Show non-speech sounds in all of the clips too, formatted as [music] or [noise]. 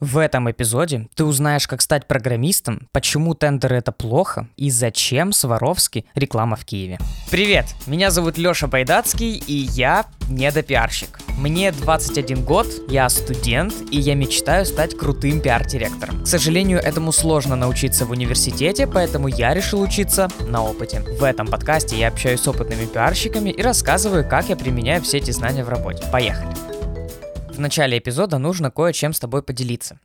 В этом эпизоде ты узнаешь, как стать программистом, почему тендеры это плохо и зачем Сваровски реклама в Киеве. Привет, меня зовут Лёша Байдацкий и я недопиарщик. Мне 21 год, я студент и я мечтаю стать крутым пиар-директором. К сожалению, этому сложно научиться в университете, поэтому я решил учиться на опыте. В этом подкасте я общаюсь с опытными пиарщиками и рассказываю, как я применяю все эти знания в работе. Поехали! В начале эпизода нужно кое-чем с тобой поделиться.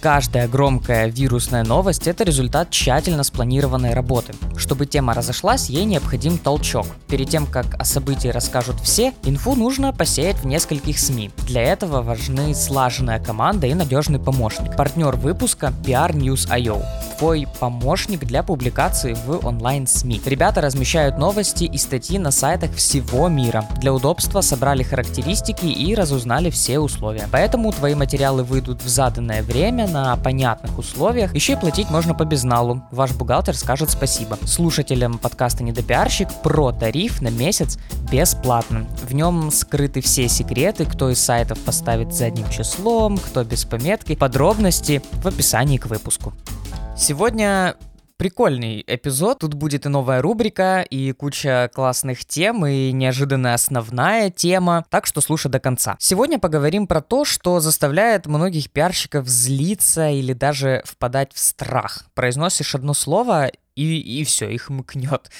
Каждая громкая вирусная новость – это результат тщательно спланированной работы. Чтобы тема разошлась, ей необходим толчок. Перед тем, как о событии расскажут все, инфу нужно посеять в нескольких СМИ. Для этого важны слаженная команда и надежный помощник. Партнер выпуска – PR News.io твой помощник для публикации в онлайн-СМИ. Ребята размещают новости и статьи на сайтах всего мира. Для удобства собрали характеристики и разузнали все условия. Поэтому твои материалы выйдут в заданное время на понятных условиях. Еще и платить можно по безналу. Ваш бухгалтер скажет спасибо. Слушателям подкаста «Недопиарщик» про тариф на месяц бесплатно. В нем скрыты все секреты, кто из сайтов поставит задним числом, кто без пометки. Подробности в описании к выпуску. Сегодня прикольный эпизод. Тут будет и новая рубрика, и куча классных тем, и неожиданная основная тема. Так что слушай до конца. Сегодня поговорим про то, что заставляет многих пиарщиков злиться или даже впадать в страх. Произносишь одно слово, и, и все, их мкнет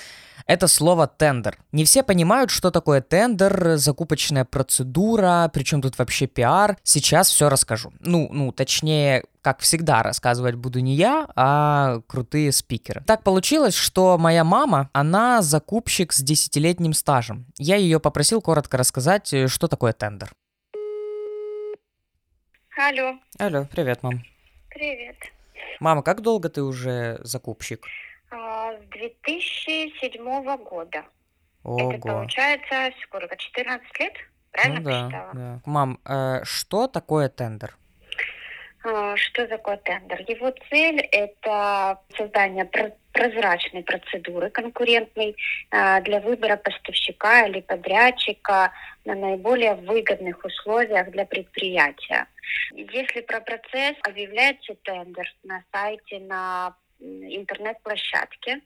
это слово тендер. Не все понимают, что такое тендер, закупочная процедура, причем тут вообще пиар. Сейчас все расскажу. Ну, ну, точнее, как всегда, рассказывать буду не я, а крутые спикеры. Так получилось, что моя мама, она закупщик с десятилетним стажем. Я ее попросил коротко рассказать, что такое тендер. Алло. Алло, привет, мам. Привет. Мама, как долго ты уже закупщик? А, с 2007 года. Ого. Это получается сколько? 14 лет? Правильно ну, да, посчитала? Да. Мам, э, что такое тендер? А, что такое тендер? Его цель – это создание прозрачной процедуры конкурентной а, для выбора поставщика или подрядчика на наиболее выгодных условиях для предприятия. Если про процесс объявляется тендер на сайте, на интернет-площадке.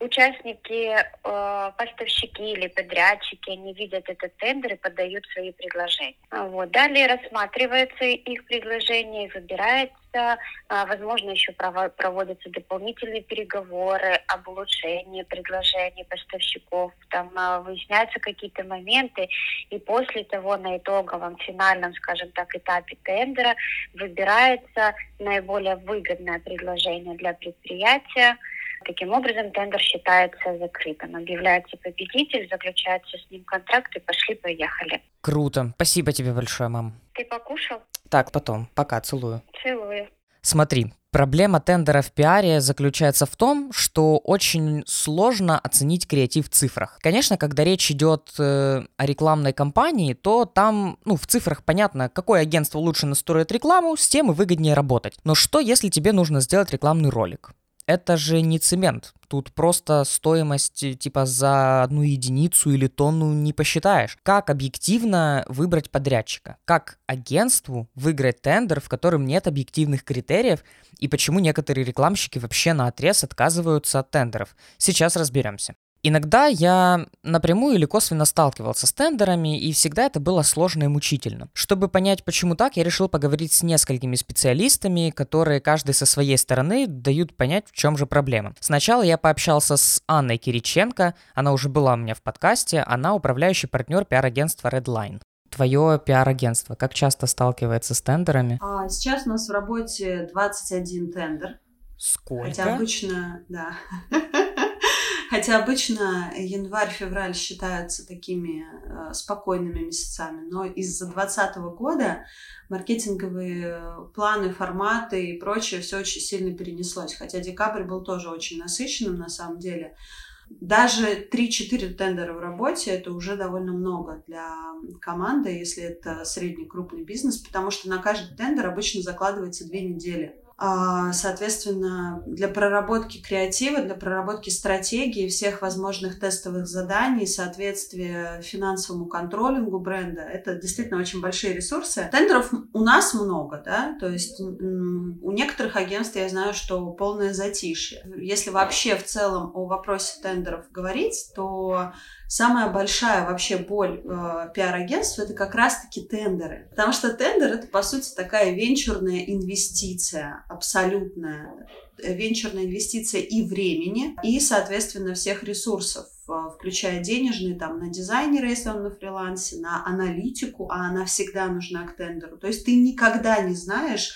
Участники, э, поставщики или подрядчики, они видят этот тендер и подают свои предложения. Вот. Далее рассматривается их предложение выбирается, э, возможно, еще проводятся дополнительные переговоры об улучшении предложений поставщиков, там э, выясняются какие-то моменты, и после того на итоговом финальном, скажем так, этапе тендера выбирается наиболее выгодное предложение для предприятия, Таким образом, тендер считается закрытым. Объявляется победитель, заключается с ним контракт и пошли-поехали. Круто. Спасибо тебе большое, мам. Ты покушал? Так, потом. Пока, целую. Целую. Смотри, Проблема тендера в пиаре заключается в том, что очень сложно оценить креатив в цифрах. Конечно, когда речь идет э, о рекламной кампании, то там, ну, в цифрах понятно, какое агентство лучше настроит рекламу, с тем и выгоднее работать. Но что, если тебе нужно сделать рекламный ролик? Это же не цемент. Тут просто стоимость э, типа за одну единицу или тонну не посчитаешь. Как объективно выбрать подрядчика? Как агентству выиграть тендер, в котором нет объективных критериев? И почему некоторые рекламщики вообще на отрез отказываются от тендеров? Сейчас разберемся. Иногда я напрямую или косвенно сталкивался с тендерами, и всегда это было сложно и мучительно. Чтобы понять, почему так, я решил поговорить с несколькими специалистами, которые каждый со своей стороны дают понять, в чем же проблема. Сначала я пообщался с Анной Кириченко, она уже была у меня в подкасте, она управляющий партнер пиар-агентства Redline. Твое пиар-агентство как часто сталкивается с тендерами? А, сейчас у нас в работе 21 тендер. Сколько? Хотя обычно, да. [laughs] Хотя обычно январь-февраль считаются такими э, спокойными месяцами, но из-за 2020 года маркетинговые планы, форматы и прочее все очень сильно перенеслось. Хотя декабрь был тоже очень насыщенным на самом деле. Даже 3-4 тендера в работе это уже довольно много для команды, если это средний крупный бизнес, потому что на каждый тендер обычно закладывается две недели. А, соответственно, для проработки креатива, для проработки стратегии, всех возможных тестовых заданий, соответствия финансовому контролингу бренда, это действительно очень большие ресурсы. Тендеров у нас много, да, то есть у некоторых агентств я знаю, что полное затишье. Если вообще в целом о вопросе тендеров говорить, то самая большая вообще боль э, пиар-агентства это как раз-таки тендеры. Потому что тендер это, по сути, такая венчурная инвестиция, абсолютная венчурная инвестиция и времени, и, соответственно, всех ресурсов, э, включая денежные, там, на дизайнера, если он на фрилансе, на аналитику, а она всегда нужна к тендеру. То есть ты никогда не знаешь,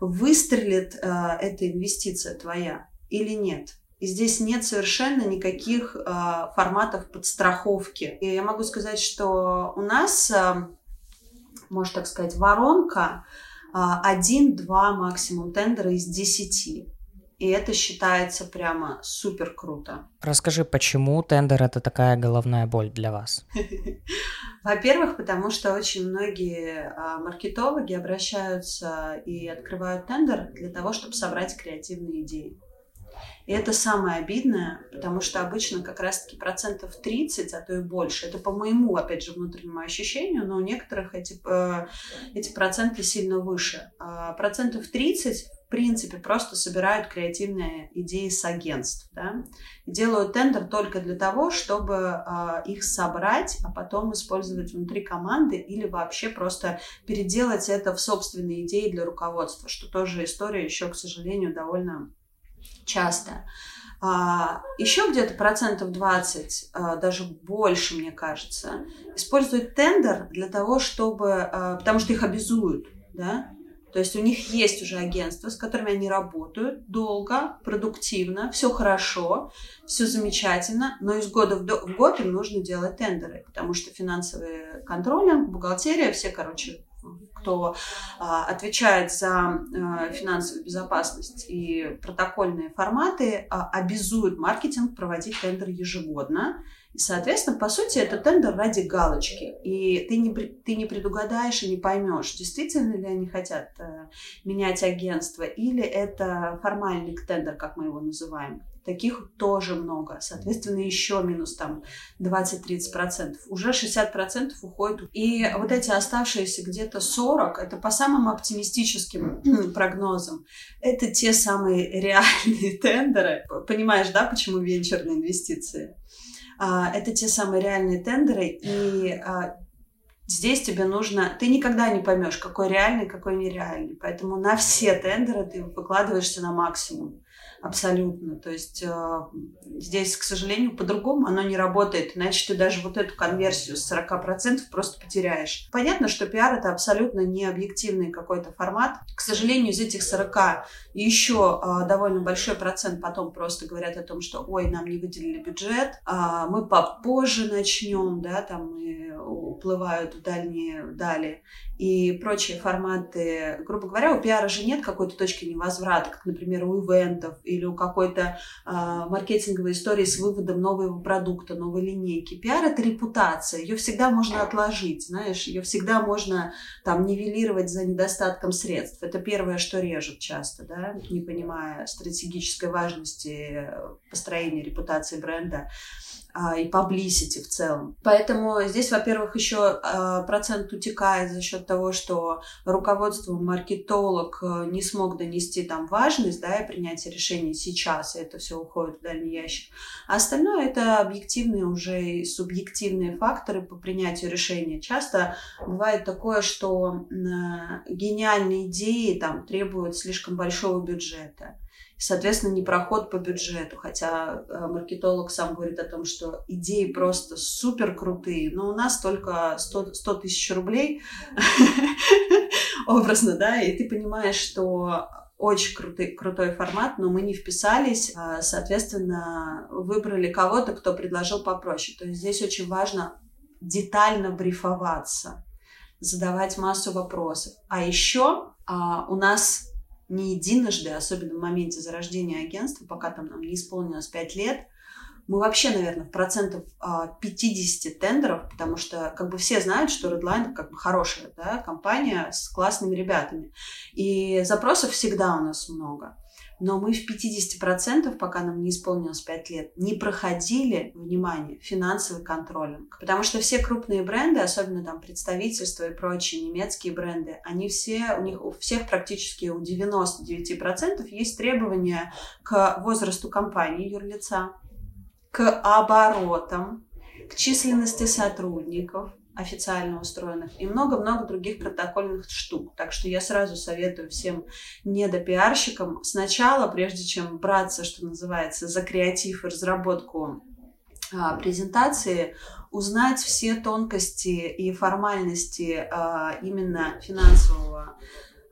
выстрелит э, эта инвестиция твоя или нет. И здесь нет совершенно никаких э, форматов подстраховки. И я могу сказать, что у нас, э, можно так сказать, воронка э, один-два максимум тендера из десяти. И это считается прямо супер круто. Расскажи, почему тендер это такая головная боль для вас? [laughs] Во-первых, потому что очень многие а, маркетологи обращаются и открывают тендер для того, чтобы собрать креативные идеи. И это самое обидное, потому что обычно как раз-таки процентов 30, а то и больше, это по моему, опять же, внутреннему ощущению, но у некоторых эти, э, эти проценты сильно выше. А процентов 30 в принципе, просто собирают креативные идеи с агентств, да, делают тендер только для того, чтобы э, их собрать, а потом использовать внутри команды или вообще просто переделать это в собственные идеи для руководства, что тоже история еще, к сожалению, довольно часто. А, еще где-то процентов 20, а, даже больше, мне кажется, используют тендер для того, чтобы, а, потому что их обязуют, да, то есть у них есть уже агентства, с которыми они работают долго, продуктивно, все хорошо, все замечательно, но из года в год им нужно делать тендеры, потому что финансовый контролинг, бухгалтерия, все, короче, кто а, отвечает за а, финансовую безопасность и протокольные форматы, а, обязуют маркетинг проводить тендер ежегодно. И, соответственно, по сути, это тендер ради галочки. И ты не, ты не предугадаешь и не поймешь, действительно ли они хотят э, менять агентство, или это формальный тендер, как мы его называем таких тоже много. Соответственно, еще минус там 20-30%. Уже 60% уходит. И вот эти оставшиеся где-то 40, это по самым оптимистическим прогнозам, это те самые реальные [laughs] тендеры. Понимаешь, да, почему венчурные инвестиции? А, это те самые реальные тендеры, и а, Здесь тебе нужно... Ты никогда не поймешь, какой реальный, какой нереальный. Поэтому на все тендеры ты выкладываешься на максимум. Абсолютно. То есть э, здесь, к сожалению, по-другому оно не работает. Иначе ты даже вот эту конверсию с 40% просто потеряешь. Понятно, что пиар это абсолютно не объективный какой-то формат. К сожалению, из этих 40 еще э, довольно большой процент потом просто говорят о том, что ой, нам не выделили бюджет, э, мы попозже начнем, да, там и уплывают в дальние дали и прочие форматы. Грубо говоря, у пиара же нет какой-то точки невозврата, как, например, у ивентов или у какой-то э, маркетинговой истории с выводом нового продукта, новой линейки. Пиар — это репутация, ее всегда можно отложить, знаешь, ее всегда можно там нивелировать за недостатком средств. Это первое, что режет часто, да, не понимая стратегической важности построения репутации бренда а, и publicity в целом. Поэтому здесь, во-первых, еще а, процент утекает за счет того, что руководство, маркетолог э, не смог донести там важность, да, и принятие решений сейчас, и это все уходит в дальний ящик. А остальное это объективные уже и субъективные факторы по принятию решения. Часто бывает такое, что гениальные идеи там требуют слишком большого бюджета соответственно, не проход по бюджету, хотя э, маркетолог сам говорит о том, что идеи просто супер крутые, но у нас только 100, 100 тысяч рублей, [laughs] образно, да, и ты понимаешь, что очень крутый, крутой формат, но мы не вписались, а, соответственно, выбрали кого-то, кто предложил попроще. То есть здесь очень важно детально брифоваться, задавать массу вопросов. А еще а, у нас не единожды, особенно в моменте зарождения агентства, пока там нам не исполнилось 5 лет, мы вообще, наверное, в процентов 50 а, тендеров, потому что как бы все знают, что Redline как бы хорошая да, компания с классными ребятами. И запросов всегда у нас много. Но мы в 50%, пока нам не исполнилось 5 лет, не проходили, внимание, финансовый контролинг. Потому что все крупные бренды, особенно там представительства и прочие немецкие бренды, они все, у них у всех практически у 99% есть требования к возрасту компании юрлица, к оборотам, к численности сотрудников, официально устроенных и много-много других протокольных штук. Так что я сразу советую всем недопиарщикам сначала, прежде чем браться, что называется, за креатив и разработку а, презентации, узнать все тонкости и формальности а, именно финансового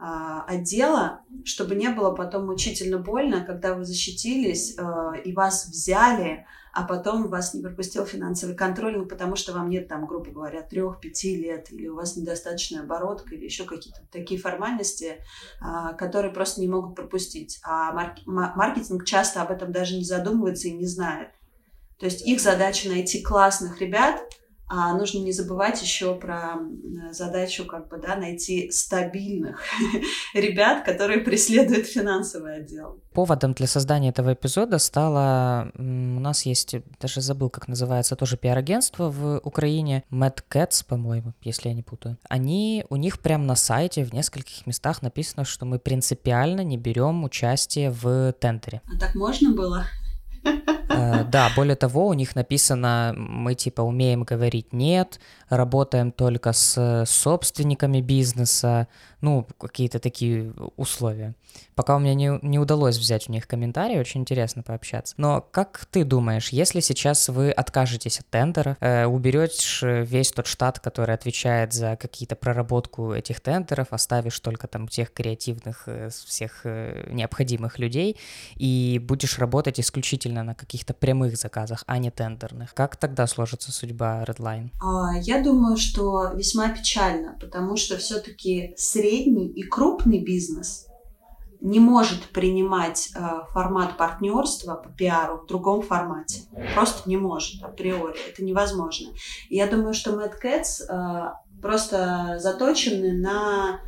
отдела, чтобы не было потом мучительно больно, когда вы защитились а, и вас взяли, а потом вас не пропустил финансовый контроль, ну, потому что вам нет там, грубо говоря, трех-пяти лет, или у вас недостаточная оборотка, или еще какие-то такие формальности, а, которые просто не могут пропустить. А маркетинг часто об этом даже не задумывается и не знает. То есть их задача найти классных ребят, а нужно не забывать еще про задачу как бы, да, найти стабильных [laughs] ребят, которые преследуют финансовый отдел. Поводом для создания этого эпизода стало... У нас есть, даже забыл, как называется, тоже пиар-агентство в Украине, Mad Cats, по-моему, если я не путаю. Они, у них прямо на сайте в нескольких местах написано, что мы принципиально не берем участие в тендере. А так можно было? Э, да, более того, у них написано, мы типа умеем говорить нет, работаем только с собственниками бизнеса, ну, какие-то такие условия. Пока у меня не, не удалось взять у них комментарии, очень интересно пообщаться. Но как ты думаешь, если сейчас вы откажетесь от тендера, э, уберешь весь тот штат, который отвечает за какие-то проработку этих тендеров, оставишь только там тех креативных, э, всех э, необходимых людей, и будешь работать исключительно на каких-то прямых заказах, а не тендерных, как тогда сложится судьба Redline? А, я думаю, что весьма печально, потому что все-таки средний и крупный бизнес не может принимать э, формат партнерства по пиару в другом формате. Просто не может априори. Это невозможно. Я думаю, что Mad Cats э, просто заточены на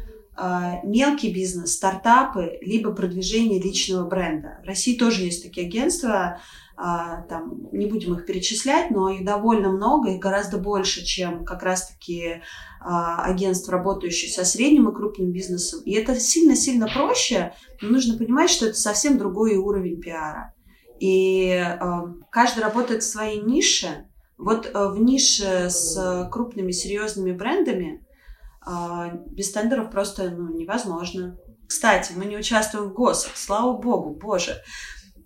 мелкий бизнес, стартапы, либо продвижение личного бренда. В России тоже есть такие агентства, а, там, не будем их перечислять, но их довольно много, их гораздо больше, чем как раз-таки а, агентств, работающих со средним и крупным бизнесом. И это сильно-сильно проще, но нужно понимать, что это совсем другой уровень пиара. И а, каждый работает в своей нише. Вот в нише с крупными серьезными брендами без тендеров просто ну, невозможно. Кстати, мы не участвуем в ГОСах, слава богу, боже.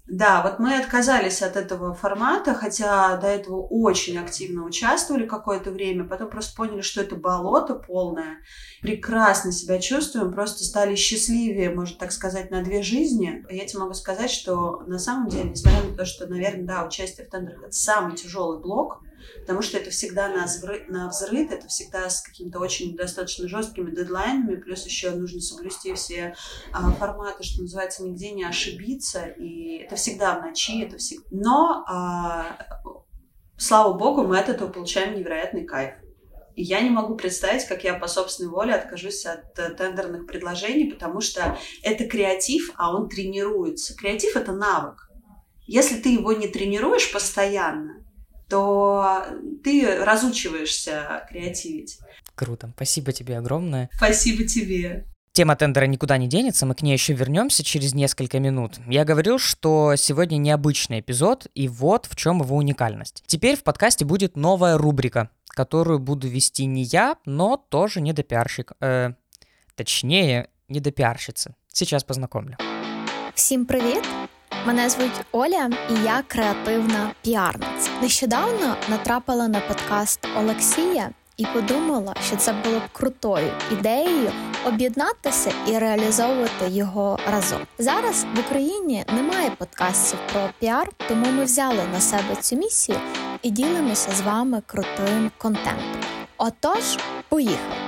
Да, вот мы отказались от этого формата, хотя до этого очень активно участвовали какое-то время, потом просто поняли, что это болото полное. Прекрасно себя чувствуем, просто стали счастливее, можно так сказать, на две жизни. Я тебе могу сказать, что на самом деле, несмотря на то, что, наверное, да, участие в тендерах это самый тяжелый блок, потому что это всегда на взрыв, на взрыв это всегда с какими-то очень достаточно жесткими дедлайнами, плюс еще нужно соблюсти все а, форматы, что называется, нигде не ошибиться, и это всегда в ночи, это всегда... Но, а, слава богу, мы от этого получаем невероятный кайф. И я не могу представить, как я по собственной воле откажусь от э, тендерных предложений, потому что это креатив, а он тренируется. Креатив — это навык. Если ты его не тренируешь постоянно, то ты разучиваешься креативить. Круто. Спасибо тебе огромное. Спасибо тебе. Тема тендера никуда не денется, мы к ней еще вернемся через несколько минут. Я говорил, что сегодня необычный эпизод, и вот в чем его уникальность. Теперь в подкасте будет новая рубрика, которую буду вести не я, но тоже недопиарщик. Э, точнее, недопиарщица. Сейчас познакомлю. Всем привет! Мене звуть Оля, і я креативна піарниця. Нещодавно натрапила на подкаст Олексія і подумала, що це було б крутою ідеєю об'єднатися і реалізовувати його разом. Зараз в Україні немає подкастів про піар, тому ми взяли на себе цю місію і ділимося з вами крутим контентом. Отож, поїхали!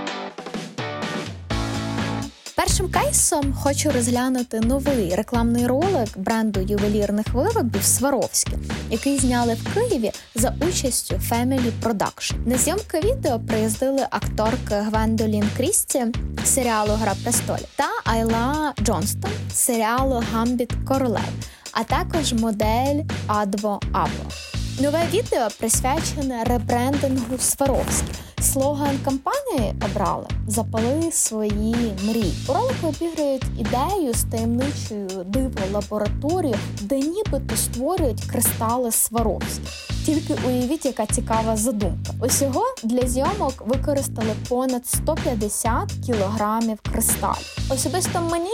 Першим кейсом хочу розглянути новий рекламний ролик бренду ювелірних виробів Сваровські, який зняли в Києві за участю Family Production. На зйомки відео приїздили акторки Гвендолін Крісті серіалу Гра престолів та Айла Джонстон серіалу Гамбіт Королев, а також модель Адво Або. Нове відео присвячене ребрендингу Сваровських. Слоган кампанії обрали запали свої мрії. У ролику обіграють ідею з таємничою диво лабораторією, де нібито створюють кристали Сваровські. Тільки уявіть, яка цікава задумка. Усього для зйомок використали понад 150 кілограмів кристалів. Особисто мені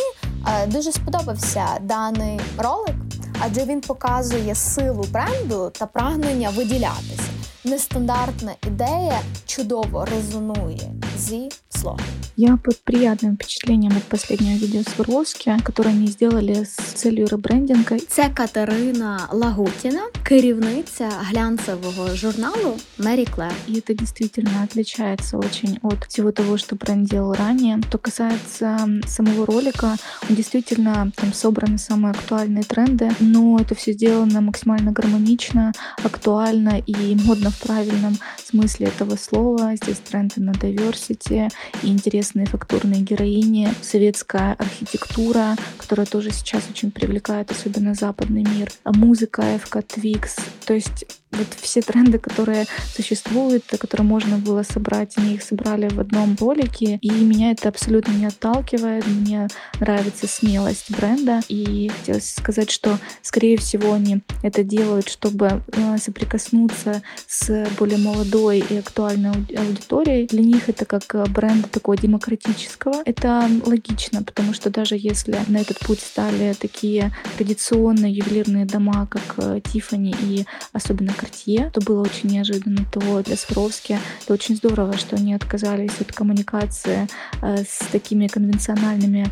е, дуже сподобався даний ролик, адже він показує силу бренду та прагнення виділятися. Нестандартна ідея чудово резонує зі слогом. Я под приятным впечатлением от последнего видео с Ворловски, которое они сделали с целью ребрендинга. Це Катерина Лагутіна, керівниця глянцевого журналу Мері Клер. И это действительно отличается очень от всего того, что бренд делал ранее. Что касается самого ролика, он действительно там собраны самые актуальные тренды, но это все сделано максимально гармонично, актуально и модно в правильном смысле этого слова. Здесь тренды на diversity и интересные фактурные героини, советская архитектура, которая тоже сейчас очень привлекает, особенно западный мир, а музыка FK Twix, то есть вот все тренды, которые существуют, которые можно было собрать, они их собрали в одном ролике, и меня это абсолютно не отталкивает, мне нравится смелость бренда, и хотелось сказать, что, скорее всего, они это делают, чтобы э, соприкоснуться с более молодой и актуальной аудиторией. Для них это как э, бренд такого демократического. Это логично, потому что даже если на этот путь стали такие традиционные ювелирные дома, как Тифани э, и особенно Cartier, то было очень неожиданно, то для Сваровски это очень здорово, что они отказались от коммуникации э, с такими конвенциональными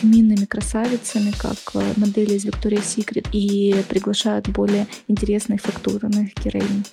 феминными красавицами, как модели из Victoria's Secret, и приглашают более интересных фактурных героинь.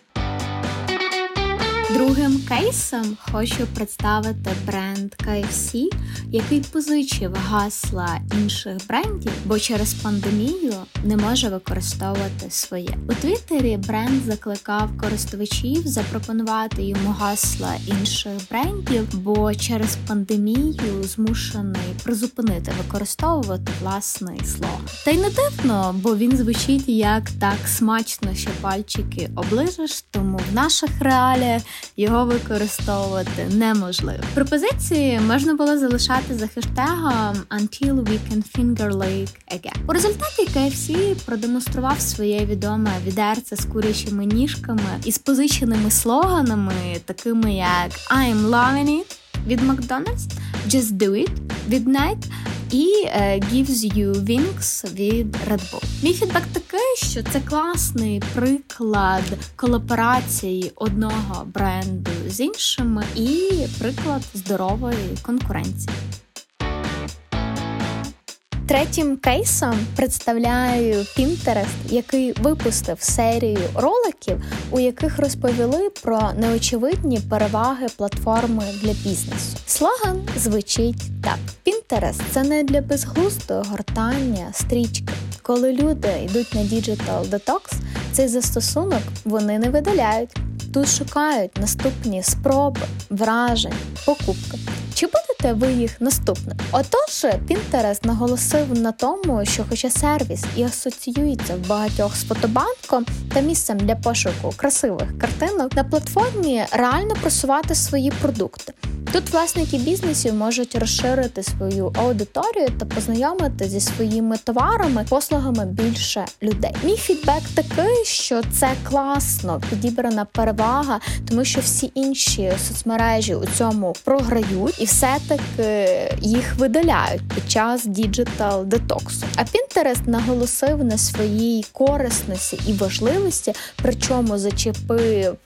Другим кейсом хочу представити бренд KFC, який позичив гасла інших брендів, бо через пандемію не може використовувати своє. У Твіттері бренд закликав користувачів запропонувати йому гасла інших брендів, бо через пандемію змушений призупинити використовувати власний слог. Та й не дивно, бо він звучить як так смачно, що пальчики оближеш, тому в наших реаліях його використовувати неможливо. Пропозиції можна було залишати за хештегом Until we can finger lake again. У результаті KFC продемонстрував своє відоме відерце з курячими ніжками і з позиченими слоганами, такими як I'm loving it від Макдональдс, Just Do It від Nike і е, Gives You Wings від Red Bull. Мій фідбек такий, що це класний приклад колаборації одного бренду з іншими і приклад здорової конкуренції. Третім кейсом представляю Pinterest, який випустив серію роликів, у яких розповіли про неочевидні переваги платформи для бізнесу. Слоган звучить так: Pinterest – це не для безглуздого гортання стрічки. Коли люди йдуть на Digital Detox, цей застосунок вони не видаляють. Тут шукають наступні спроби, вражень, покупки. Чи будете ви їх наступним? Отож, Pinterest наголосив на тому, що, хоча сервіс і асоціюється в багатьох з фотобанком та місцем для пошуку красивих картинок, на платформі реально просувати свої продукти. Тут власники бізнесів можуть розширити свою аудиторію та познайомити зі своїми товарами, послугами більше людей. Мій фідбек такий, що це класно підібрана перевага, тому що всі інші соцмережі у цьому програють і все-таки їх видаляють під час діджитал детоксу. А Pinterest наголосив на своїй корисності і важливості, причому зачепив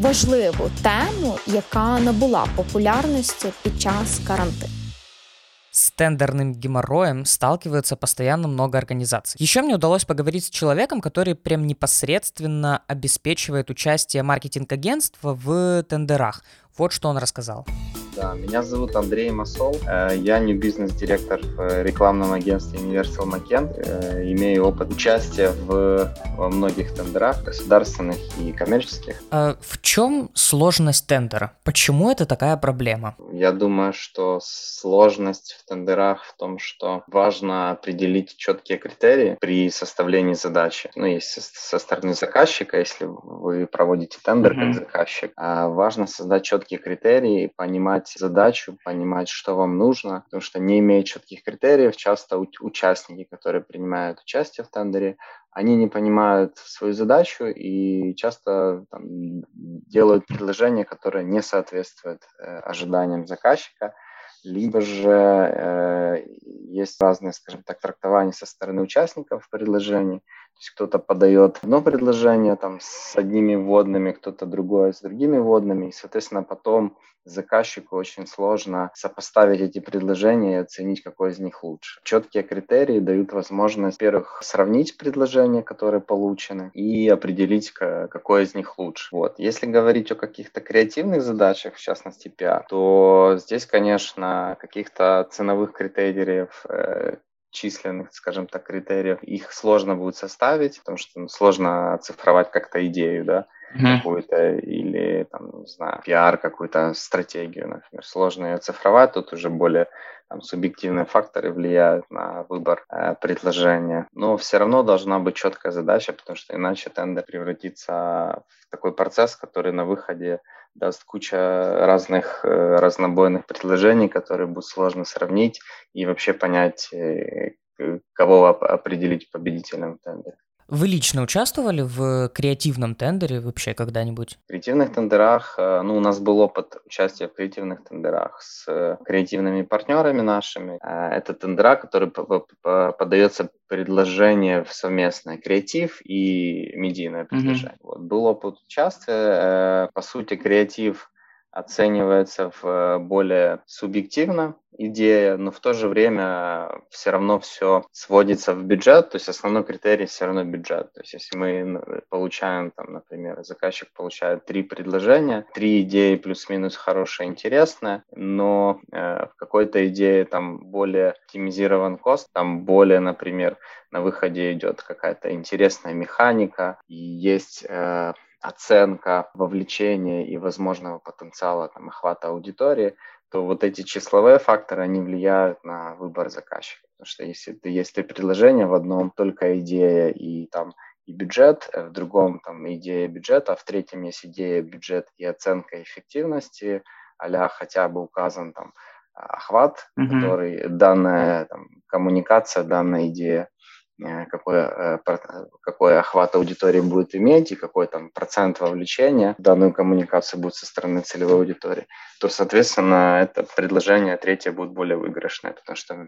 важливу тему, яка набула популярності під час карантину. С тендерным геморроем сталкивается постоянно много организаций. Еще мне удалось поговорить с человеком, который прям непосредственно обеспечивает участие маркетинг-агентства в тендерах. Вот что он рассказал. Да, меня зовут Андрей Масол. Э, я не бизнес-директор в рекламном агентстве Universal Macent. Э, имею опыт участия в, во многих тендерах, государственных и коммерческих. А в чем сложность тендера? Почему это такая проблема? Я думаю, что сложность в тендерах в том, что важно определить четкие критерии при составлении задачи. Ну, есть со стороны заказчика, если вы проводите тендер mm-hmm. как заказчик, а важно создать четкие критерии, понимать понимать задачу, понимать, что вам нужно, потому что не имея четких критериев, часто участники, которые принимают участие в тендере, они не понимают свою задачу и часто там, делают предложения, которые не соответствуют э, ожиданиям заказчика, либо же э, есть разные, скажем так, трактования со стороны участников предложений. Кто-то подает одно предложение там, с одними вводными, кто-то другое с другими вводными, и, соответственно, потом заказчику очень сложно сопоставить эти предложения и оценить, какой из них лучше. Четкие критерии дают возможность, во-первых, сравнить предложения, которые получены, и определить, какое из них лучше. Вот. Если говорить о каких-то креативных задачах, в частности PR, то здесь, конечно, каких-то ценовых критериев э, численных, скажем так, критериев, их сложно будет составить, потому что ну, сложно оцифровать как-то идею, да, mm-hmm. какую-то, или, там, не знаю, пиар, какую-то стратегию, например. Сложно ее оцифровать, тут уже более там, субъективные факторы влияют на выбор э, предложения. Но все равно должна быть четкая задача, потому что иначе тендер превратится в такой процесс, который на выходе даст куча разных э, разнобойных предложений, которые будет сложно сравнить и вообще понять, э, кого определить победителем в тендере. Вы лично участвовали в креативном тендере вообще когда-нибудь? В креативных тендерах, э, ну, у нас был опыт участия в креативных тендерах с креативными партнерами нашими. Э, это тендера, которые подается предложение в совместное креатив и медийное предложение. Mm-hmm. Вот, был опыт участия. Э, по сути, креатив оценивается в э, более субъективно идея, но в то же время все равно все сводится в бюджет, то есть основной критерий все равно бюджет. То есть если мы получаем, там, например, заказчик получает три предложения, три идеи плюс-минус хорошая, интересная, но э, в какой-то идее там более оптимизирован кост, там более, например, на выходе идет какая-то интересная механика и есть э, оценка вовлечения и возможного потенциала там, охвата аудитории, то вот эти числовые факторы, они влияют на выбор заказчика. Потому что если ты есть три предложения, в одном только идея и там и бюджет, э, в другом там идея бюджета, а в третьем есть идея, бюджет и оценка эффективности, а хотя бы указан там охват, mm-hmm. который данная там, коммуникация, данная идея какой, э, какой охват аудитории будет иметь и какой там процент вовлечения в данную коммуникацию будет со стороны целевой аудитории, то, соответственно, это предложение третье будет более выигрышное, потому что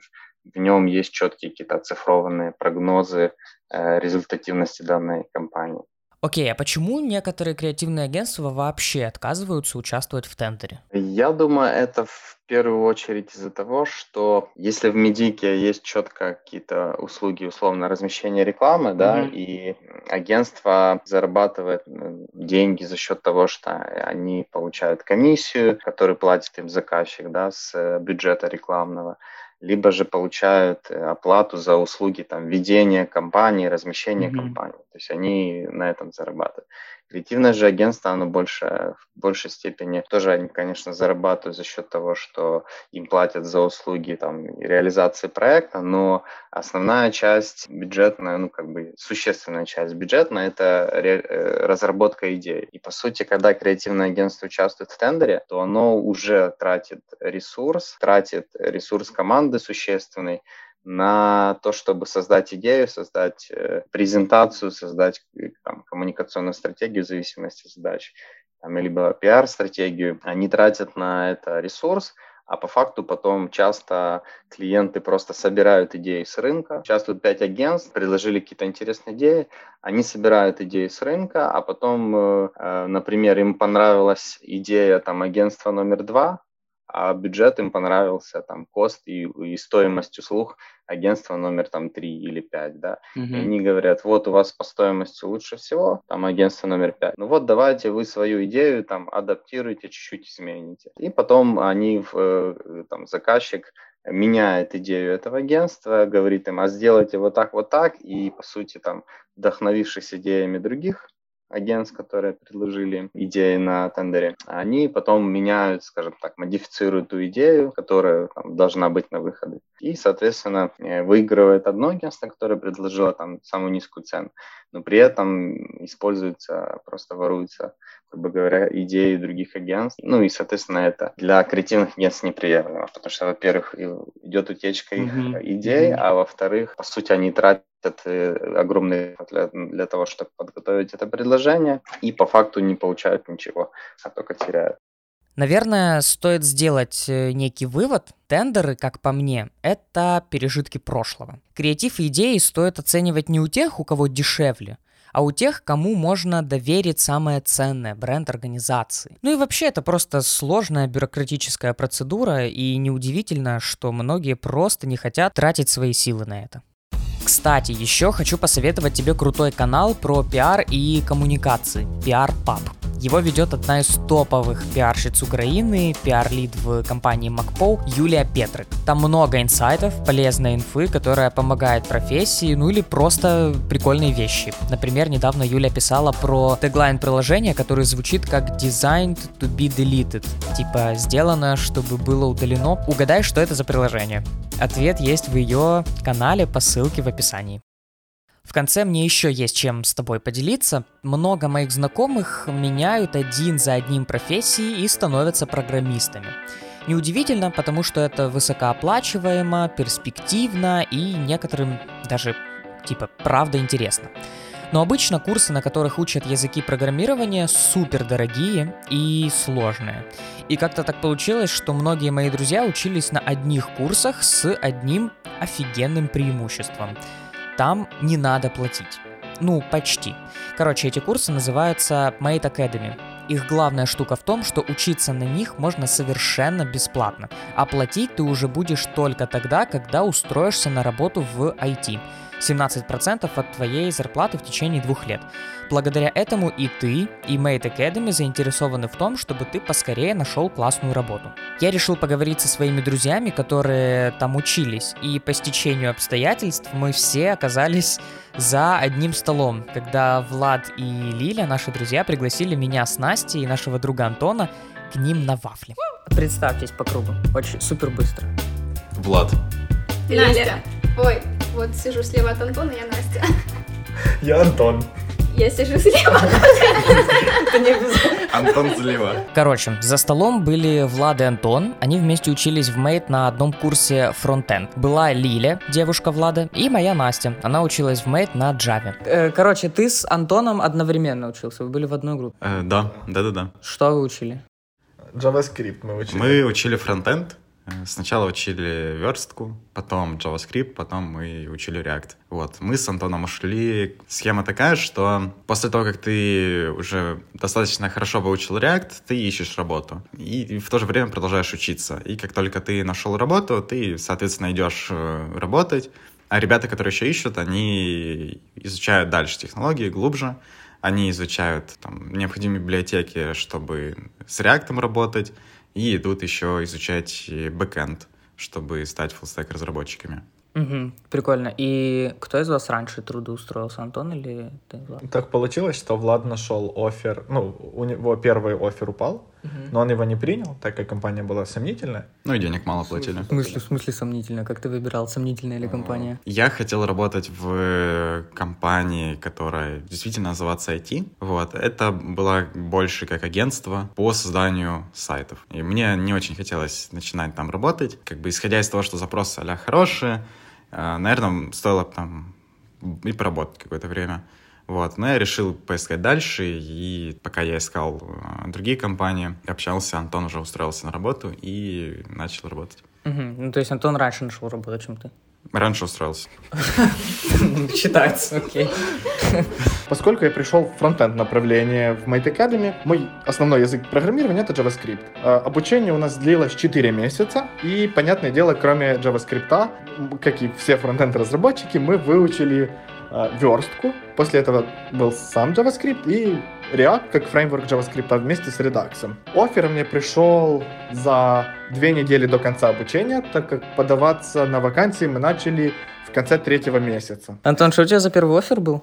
в нем есть четкие какие-то оцифрованные прогнозы э, результативности данной компании. Окей, а почему некоторые креативные агентства вообще отказываются участвовать в тендере? Я думаю, это в первую очередь из-за того, что если в медике есть четко какие-то услуги, условно, размещения рекламы, да, mm-hmm. и агентство зарабатывает деньги за счет того, что они получают комиссию, которую платит им заказчик, да, с бюджета рекламного, либо же получают э, оплату за услуги там, ведения компании, размещения mm-hmm. компании. То есть они на этом зарабатывают. Креативное же агентство, оно больше, в большей степени тоже они, конечно, зарабатывают за счет того, что им платят за услуги там, реализации проекта, но основная часть бюджетная, ну, как бы существенная часть бюджетная, это ре, э, разработка идей. И, по сути, когда креативное агентство участвует в тендере, то оно уже тратит ресурс, тратит ресурс команды существенный, на то, чтобы создать идею, создать э, презентацию, создать э, там, коммуникационную стратегию в зависимости от задач, там, либо пиар-стратегию. Они тратят на это ресурс, а по факту потом часто клиенты просто собирают идеи с рынка. Участвуют пять агентств, предложили какие-то интересные идеи, они собирают идеи с рынка, а потом, э, например, им понравилась идея там агентства номер два, а бюджет им понравился, там, кост и, и стоимость услуг агентства номер там 3 или 5, да. Mm-hmm. И они говорят, вот у вас по стоимости лучше всего, там агентство номер 5. Ну вот давайте вы свою идею там адаптируйте, чуть-чуть измените. И потом они, э, там, заказчик меняет идею этого агентства, говорит им, а сделайте вот так, вот так, и, по сути, там, вдохновившись идеями других агентств, которые предложили идеи на тендере, они потом меняют, скажем так, модифицируют ту идею, которая там, должна быть на выходе. И, соответственно, э, выигрывает одно агентство, которое предложило там самую низкую цену, но при этом используется, просто воруются, грубо говоря, идеи других агентств. Ну и, соответственно, это для креативных агентств неприемлемо, потому что, во-первых, идет утечка их mm-hmm. идей, а во-вторых, по сути, они тратят это огромный для, для того, чтобы подготовить это предложение, и по факту не получают ничего, а только теряют. Наверное, стоит сделать э, некий вывод. Тендеры, как по мне, это пережитки прошлого. Креатив и идеи стоит оценивать не у тех, у кого дешевле, а у тех, кому можно доверить самое ценное – бренд организации. Ну и вообще это просто сложная бюрократическая процедура, и неудивительно, что многие просто не хотят тратить свои силы на это. Кстати, еще хочу посоветовать тебе крутой канал про пиар и коммуникации – PR Pub. Его ведет одна из топовых пиарщиц Украины, пиар-лид в компании MacPo Юлия Петрик. Там много инсайтов, полезной инфы, которая помогает профессии, ну или просто прикольные вещи. Например, недавно Юля писала про теглайн приложения, который звучит как designed to be deleted. Типа сделано, чтобы было удалено. Угадай, что это за приложение. Ответ есть в ее канале по ссылке в описании. В конце мне еще есть чем с тобой поделиться. Много моих знакомых меняют один за одним профессии и становятся программистами. Неудивительно, потому что это высокооплачиваемо, перспективно и некоторым даже типа правда интересно. Но обычно курсы, на которых учат языки программирования, супер дорогие и сложные. И как-то так получилось, что многие мои друзья учились на одних курсах с одним офигенным преимуществом. Там не надо платить. Ну, почти. Короче, эти курсы называются Mate Academy. Их главная штука в том, что учиться на них можно совершенно бесплатно, а платить ты уже будешь только тогда, когда устроишься на работу в IT. 17% от твоей зарплаты в течение двух лет. Благодаря этому и ты, и Mate Academy заинтересованы в том, чтобы ты поскорее нашел классную работу. Я решил поговорить со своими друзьями, которые там учились, и по стечению обстоятельств мы все оказались за одним столом, когда Влад и Лиля, наши друзья, пригласили меня с Настей и нашего друга Антона к ним на вафли. Представьтесь по кругу, очень супер быстро. Влад. Настя. Ой, вот сижу слева от Антона, я Настя. [laughs] Я Антон. Я сижу слева. Антон слева. Короче, за столом были Влад и Антон. Они вместе учились в Мейт на одном курсе фронтенд. Была Лиля, девушка Влада, и моя Настя. Она училась в Мейт на Java. Э, короче, ты с Антоном одновременно учился. Вы были в одной группе. Э, да, да, да, да. Что вы учили? JavaScript мы учили. Мы учили фронтенд, Сначала учили верстку, потом JavaScript, потом мы учили React. Вот. Мы с Антоном ушли. Схема такая, что после того, как ты уже достаточно хорошо выучил React, ты ищешь работу. И в то же время продолжаешь учиться. И как только ты нашел работу, ты, соответственно, идешь э, работать. А ребята, которые еще ищут, они изучают дальше технологии, глубже. Они изучают там, необходимые библиотеки, чтобы с React работать и идут еще изучать бэкэнд, чтобы стать фуллстек разработчиками. Угу, прикольно. И кто из вас раньше трудоустроился, Антон или ты, Влад? Так получилось, что Влад нашел офер, ну, у него первый офер упал, угу. но он его не принял, так как компания была сомнительная. Ну и денег мало платили. В смысле, в смысле сомнительно? Как ты выбирал, сомнительная или компания? Я хотел работать в компании, которая действительно называется IT. Вот. Это было больше как агентство по созданию сайтов. И мне не очень хотелось начинать там работать. Как бы исходя из того, что запросы а хорошие, э, наверное, стоило там и поработать какое-то время. Вот. Но я решил поискать дальше, и пока я искал э, другие компании, общался, Антон уже устроился на работу и начал работать. Угу. Ну, то есть Антон раньше нашел работу, чем ты? Раньше устроился. [laughs] Считается, окей. Поскольку я пришел в фронтенд направление в Mate Academy, мой основной язык программирования — это JavaScript. А, Обучение у нас длилось 4 месяца, и, понятное дело, кроме JavaScript, как и все фронтенд-разработчики, мы выучили а, верстку. После этого был сам JavaScript и React как фреймворк JavaScript вместе с Redux. Офер мне пришел за две недели до конца обучения, так как подаваться на вакансии мы начали в конце третьего месяца. Антон, что у тебя за первый офер был?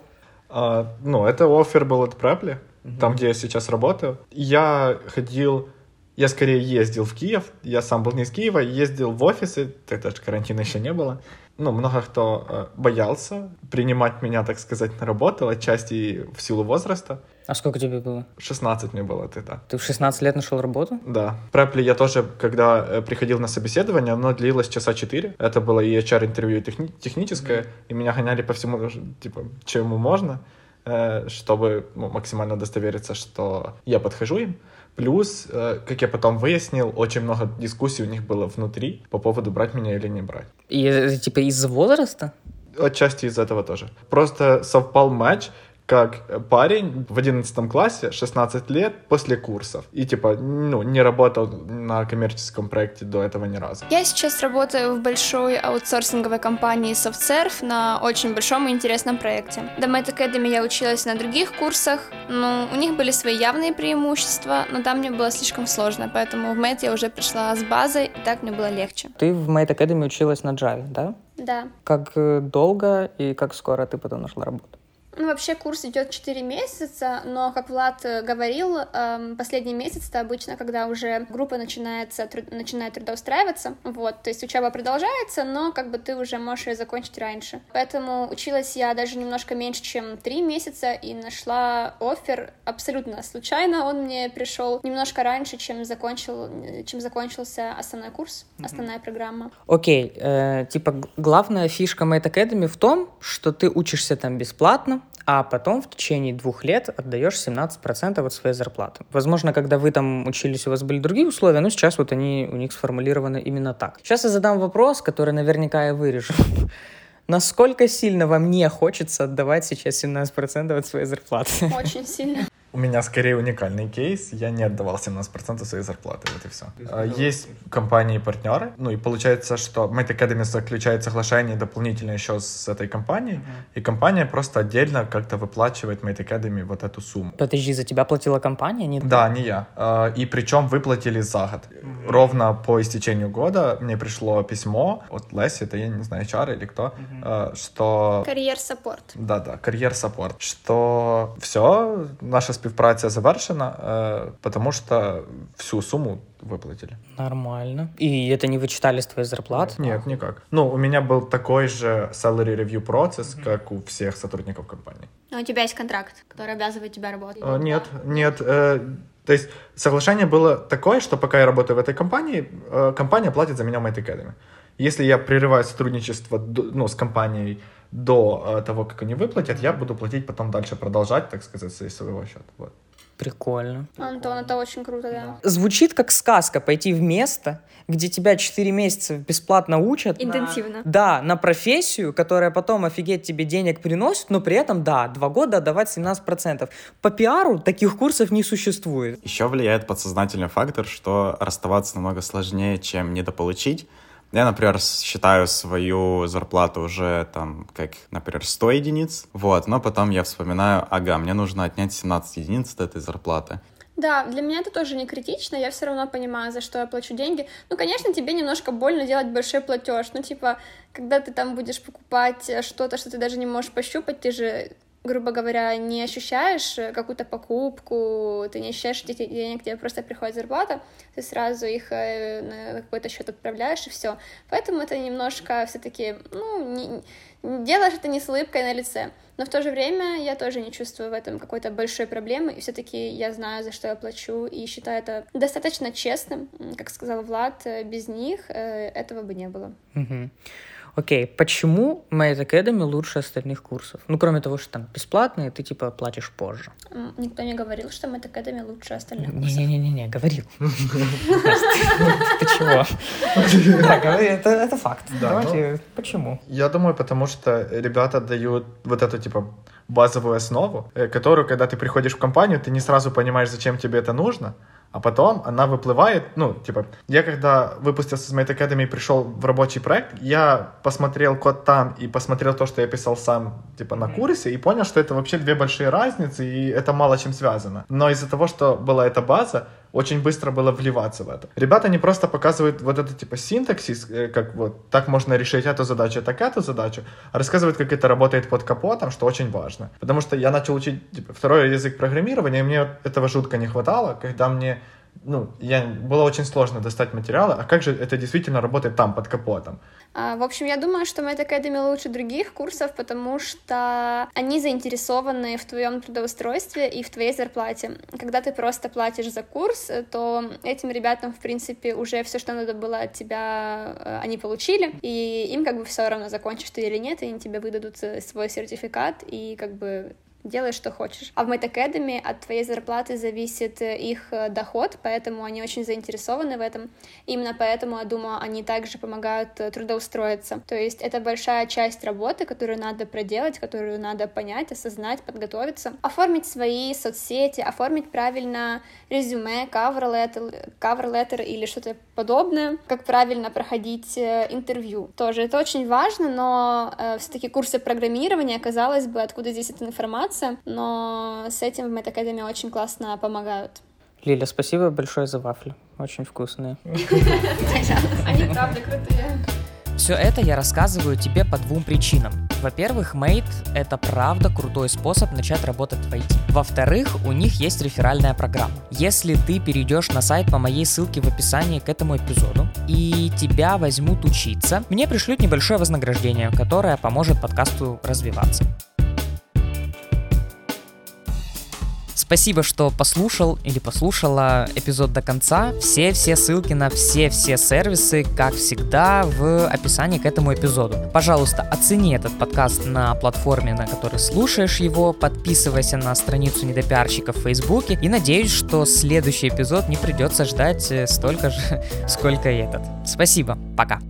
А, ну, это офер был от Preply, там, где я сейчас работаю. Я ходил, я скорее ездил в Киев, я сам был не из Киева, ездил в офисы, тогда же карантина еще не было. Ну, много кто э, боялся принимать меня, так сказать, на работу, отчасти в силу возраста. А сколько тебе было? 16 мне было тогда. Ты в 16 лет нашел работу? Да. В Препли я тоже, когда э, приходил на собеседование, оно длилось часа 4. Это было и HR-интервью, и техни- техническое. И меня гоняли по всему, типа, чему можно, э, чтобы ну, максимально удостовериться, что я подхожу им. Плюс, э, как я потом выяснил, очень много дискуссий у них было внутри по поводу брать меня или не брать. И это типа из-за возраста? Отчасти из этого тоже. Просто совпал матч, как парень в 11 классе, 16 лет, после курсов. И, типа, ну, не работал на коммерческом проекте до этого ни разу. Я сейчас работаю в большой аутсорсинговой компании SoftServe на очень большом и интересном проекте. До Mate Academy я училась на других курсах, но у них были свои явные преимущества, но там мне было слишком сложно, поэтому в Mate я уже пришла с базой, и так мне было легче. Ты в Mate Academy училась на Java, да? Да. Как э, долго и как скоро ты потом нашла работу? Ну, вообще курс идет 4 месяца, но, как Влад э, говорил, эм, последний месяц это обычно, когда уже группа начинается, труд- начинает трудоустраиваться, вот, то есть учеба продолжается, но как бы ты уже можешь ее закончить раньше. Поэтому училась я даже немножко меньше, чем 3 месяца, и нашла офер абсолютно случайно, он мне пришел немножко раньше, чем, закончил, чем закончился основной курс, основная программа. Окей, э, типа главная фишка Mate Academy в том, что ты учишься там бесплатно, а потом в течение двух лет отдаешь 17% от своей зарплаты. Возможно, когда вы там учились, у вас были другие условия, но сейчас вот они у них сформулированы именно так. Сейчас я задам вопрос, который наверняка я вырежу. Насколько сильно вам не хочется отдавать сейчас 17% от своей зарплаты? Очень сильно. У меня скорее уникальный кейс. Я не отдавал 17% своей зарплаты. Вот и все. Есть компании-партнеры. Ну и получается, что Mate Academy заключает соглашение дополнительно еще с этой компанией. И компания просто отдельно как-то выплачивает Mate Academy вот эту сумму. Подожди, за тебя платила компания? Не? Да, не я. А, И причем выплатили за год. Ровно по истечению года мне пришло письмо от Леси, это я не знаю, HR или кто, а, что... Карьер-саппорт. Да-да, кар'єр-саппорт. Що все, наша співпраця завершена, е, тому що всю сумму выплатили. Нормально. И это не вычитали с твоей зарплаты? Нет, никак. Ну, у меня был такой же salary review процесс, как у всех сотрудников компании. А у тебя есть контракт, который обязывает тебя работать? Э, Нет, нет. э, То есть соглашение было такое, что пока я работаю в этой компании, э, компания платит за меня в Mate Academy. Если я прерываю сотрудничество ну, с компанией до э, того, как они выплатят, я буду платить потом дальше, продолжать, так сказать, со своего счета. Вот. Прикольно. Антон, это очень круто, да. Звучит как сказка пойти в место, где тебя 4 месяца бесплатно учат. Интенсивно. Да, на профессию, которая потом офигеть тебе денег приносит, но при этом, да, два года отдавать 17%. По пиару таких курсов не существует. Еще влияет подсознательный фактор, что расставаться намного сложнее, чем недополучить. Я, например, считаю свою зарплату уже там, как, например, 100 единиц, вот, но потом я вспоминаю, ага, мне нужно отнять 17 единиц от этой зарплаты. Да, для меня это тоже не критично, я все равно понимаю, за что я плачу деньги. Ну, конечно, тебе немножко больно делать большой платеж. Ну, типа, когда ты там будешь покупать э, что-то, что ты даже не можешь пощупать, ты же грубо говоря, не ощущаешь э, какую-то покупку, ты не ощущаешь этих денег, тебе просто приходит зарплата, ты сразу их э, на какой-то счет отправляешь и все. Поэтому это немножко все-таки, ну, не, делаешь это не с улыбкой на лице. Но в то же время я тоже не чувствую в этом какой-то большой проблемы, и все-таки я знаю, за что я плачу, и считаю это достаточно честным. Как сказал Влад, э, без них этого бы не было. Мгм. Окей, почему Mate Academy лучше остальных курсов? Ну, кроме того, что там бесплатные, ты типа платишь позже. Никто не говорил, что Mate Academy лучше остальных курсов. Не-не-не, говорил. [laughs] Ты чего? Это факт. Давайте, ну, почему? Я думаю, потому что ребята дают вот эту, типа, базовую основу, э, которую, когда ты приходишь в компанию, ты не сразу понимаешь, зачем тебе это нужно, а потом она выплывает, ну, типа, я когда выпустился из Mate Academy и пришел в рабочий проект, я посмотрел код там и посмотрел то, что я писал сам, типа, на курсе, и понял, что это вообще две большие разницы, и это мало чем связано. Но из-за того, что была эта база, очень быстро было вливаться в это. Ребята не просто показывают вот это типа синтаксис, э, как вот так можно решить эту задачу, так эту задачу, а рассказывают, как это работает под капотом, что очень важно. Потому что я начал учить типа, второй язык программирования, и мне этого жутко не хватало, когда мне ну, я, было очень сложно достать материалы, а как же это действительно работает там, под капотом? А, в общем, я думаю, что Mad Academy лучше других курсов, потому что они заинтересованы в твоем трудоустройстве и в твоей зарплате. Когда ты просто платишь за курс, то этим ребятам, в принципе, уже все, что надо было от тебя, э, они получили, и им как бы все равно, закончишь ты или нет, и они тебе выдадут э, свой сертификат, и как бы делай, что хочешь. А в Mate Academy от твоей зарплаты зависит э, их э, доход, поэтому они очень заинтересованы в этом. Именно поэтому, я думаю, они также помогают э, трудоустроиться. То есть это большая часть работы, которую надо проделать, которую надо понять, осознать, подготовиться. Оформить свои соцсети, оформить правильно резюме, cover letter, cover letter или что-то подобное, как правильно проходить интервью. Тоже это очень важно, но э, все-таки курсы программирования, казалось бы, откуда здесь эта информация, заниматься, но с этим в Academy очень классно помогают. Лиля, спасибо большое за вафли. Очень вкусные. Они правда крутые. Все это я рассказываю тебе по двум причинам. Во-первых, Mate — это правда крутой способ начать работать в IT. Во-вторых, у них есть реферальная программа. Если ты перейдешь на сайт по моей ссылке в описании к этому эпизоду, и тебя возьмут учиться, мне пришлют небольшое вознаграждение, которое поможет подкасту развиваться. Спасибо, что послушал или послушала эпизод до конца. Все-все ссылки на все-все сервисы, как всегда, в описании к этому эпизоду. Пожалуйста, оцени этот подкаст на платформе, на которой слушаешь его, подписывайся на страницу недопиарщика в Фейсбуке и надеюсь, что следующий эпизод не придется ждать э, столько же, [laughs] сколько и этот. Спасибо, пока.